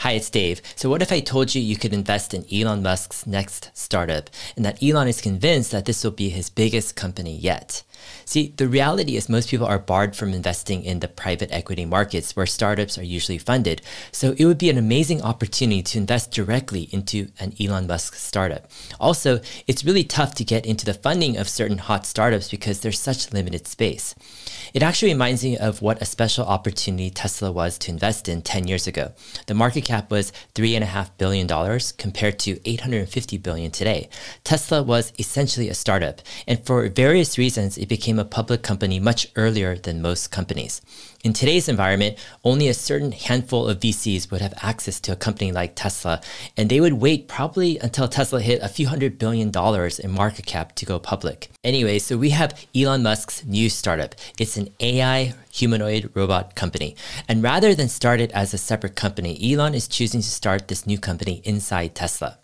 Hi, it's Dave. So, what if I told you you could invest in Elon Musk's next startup and that Elon is convinced that this will be his biggest company yet? See, the reality is most people are barred from investing in the private equity markets where startups are usually funded. So it would be an amazing opportunity to invest directly into an Elon Musk startup. Also, it's really tough to get into the funding of certain hot startups because there's such limited space. It actually reminds me of what a special opportunity Tesla was to invest in 10 years ago. The market cap was $3.5 billion compared to 850 billion today. Tesla was essentially a startup, and for various reasons, it became a public company much earlier than most companies. In today's environment, only a certain handful of VCs would have access to a company like Tesla, and they would wait probably until Tesla hit a few hundred billion dollars in market cap to go public. Anyway, so we have Elon Musk's new startup. It's an AI humanoid robot company. And rather than start it as a separate company, Elon is choosing to start this new company inside Tesla.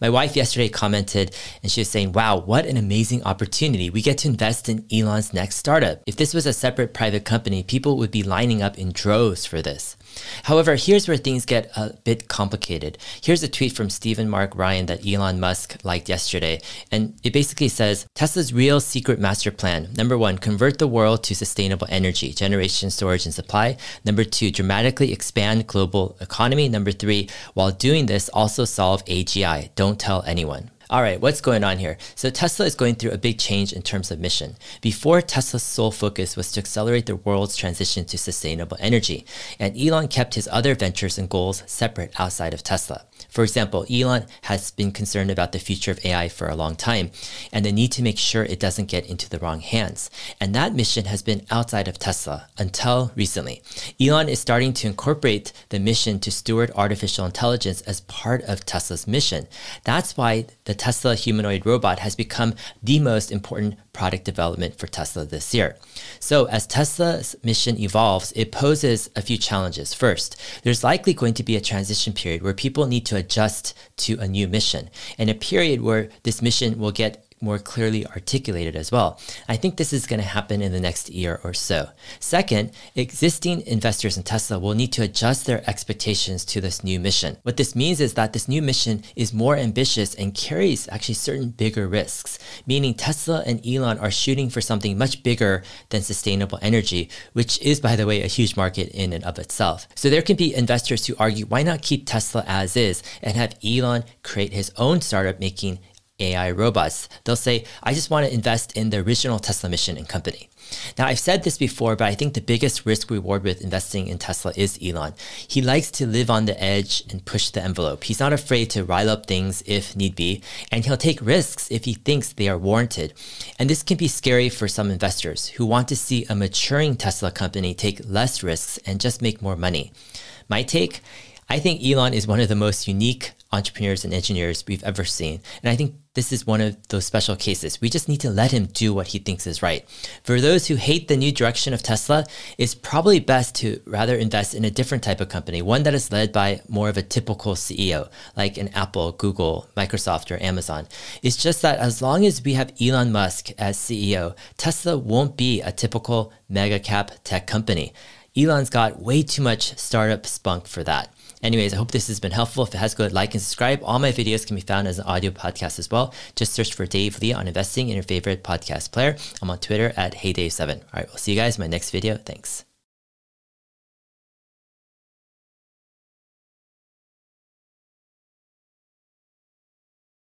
My wife yesterday commented and she was saying, Wow, what an amazing opportunity. We get to invest in Elon's next startup. If this was a separate private company, people would be lining up in droves for this. However, here's where things get a bit complicated. Here's a tweet from Stephen Mark Ryan that Elon Musk liked yesterday. And it basically says Tesla's real secret master plan number one, convert the world to sustainable energy, generation, storage, and supply. Number two, dramatically expand global economy. Number three, while doing this, also solve AGI. Don't tell anyone. All right, what's going on here? So Tesla is going through a big change in terms of mission. Before, Tesla's sole focus was to accelerate the world's transition to sustainable energy, and Elon kept his other ventures and goals separate outside of Tesla. For example, Elon has been concerned about the future of AI for a long time and the need to make sure it doesn't get into the wrong hands. And that mission has been outside of Tesla until recently. Elon is starting to incorporate the mission to steward artificial intelligence as part of Tesla's mission. That's why the Tesla humanoid robot has become the most important product development for Tesla this year. So, as Tesla's mission evolves, it poses a few challenges. First, there's likely going to be a transition period where people need to adjust to a new mission, and a period where this mission will get more clearly articulated as well. I think this is going to happen in the next year or so. Second, existing investors in Tesla will need to adjust their expectations to this new mission. What this means is that this new mission is more ambitious and carries actually certain bigger risks, meaning Tesla and Elon are shooting for something much bigger than sustainable energy, which is, by the way, a huge market in and of itself. So there can be investors who argue why not keep Tesla as is and have Elon create his own startup making AI robots. They'll say, I just want to invest in the original Tesla mission and company. Now, I've said this before, but I think the biggest risk reward with investing in Tesla is Elon. He likes to live on the edge and push the envelope. He's not afraid to rile up things if need be, and he'll take risks if he thinks they are warranted. And this can be scary for some investors who want to see a maturing Tesla company take less risks and just make more money. My take I think Elon is one of the most unique entrepreneurs and engineers we've ever seen. And I think this is one of those special cases. We just need to let him do what he thinks is right. For those who hate the new direction of Tesla, it's probably best to rather invest in a different type of company, one that is led by more of a typical CEO, like an Apple, Google, Microsoft, or Amazon. It's just that as long as we have Elon Musk as CEO, Tesla won't be a typical mega cap tech company. Elon's got way too much startup spunk for that. Anyways, I hope this has been helpful. If it has, go ahead, like and subscribe. All my videos can be found as an audio podcast as well. Just search for Dave Lee on investing in your favorite podcast player. I'm on Twitter at HeyDave7. All right, we'll see you guys in my next video. Thanks.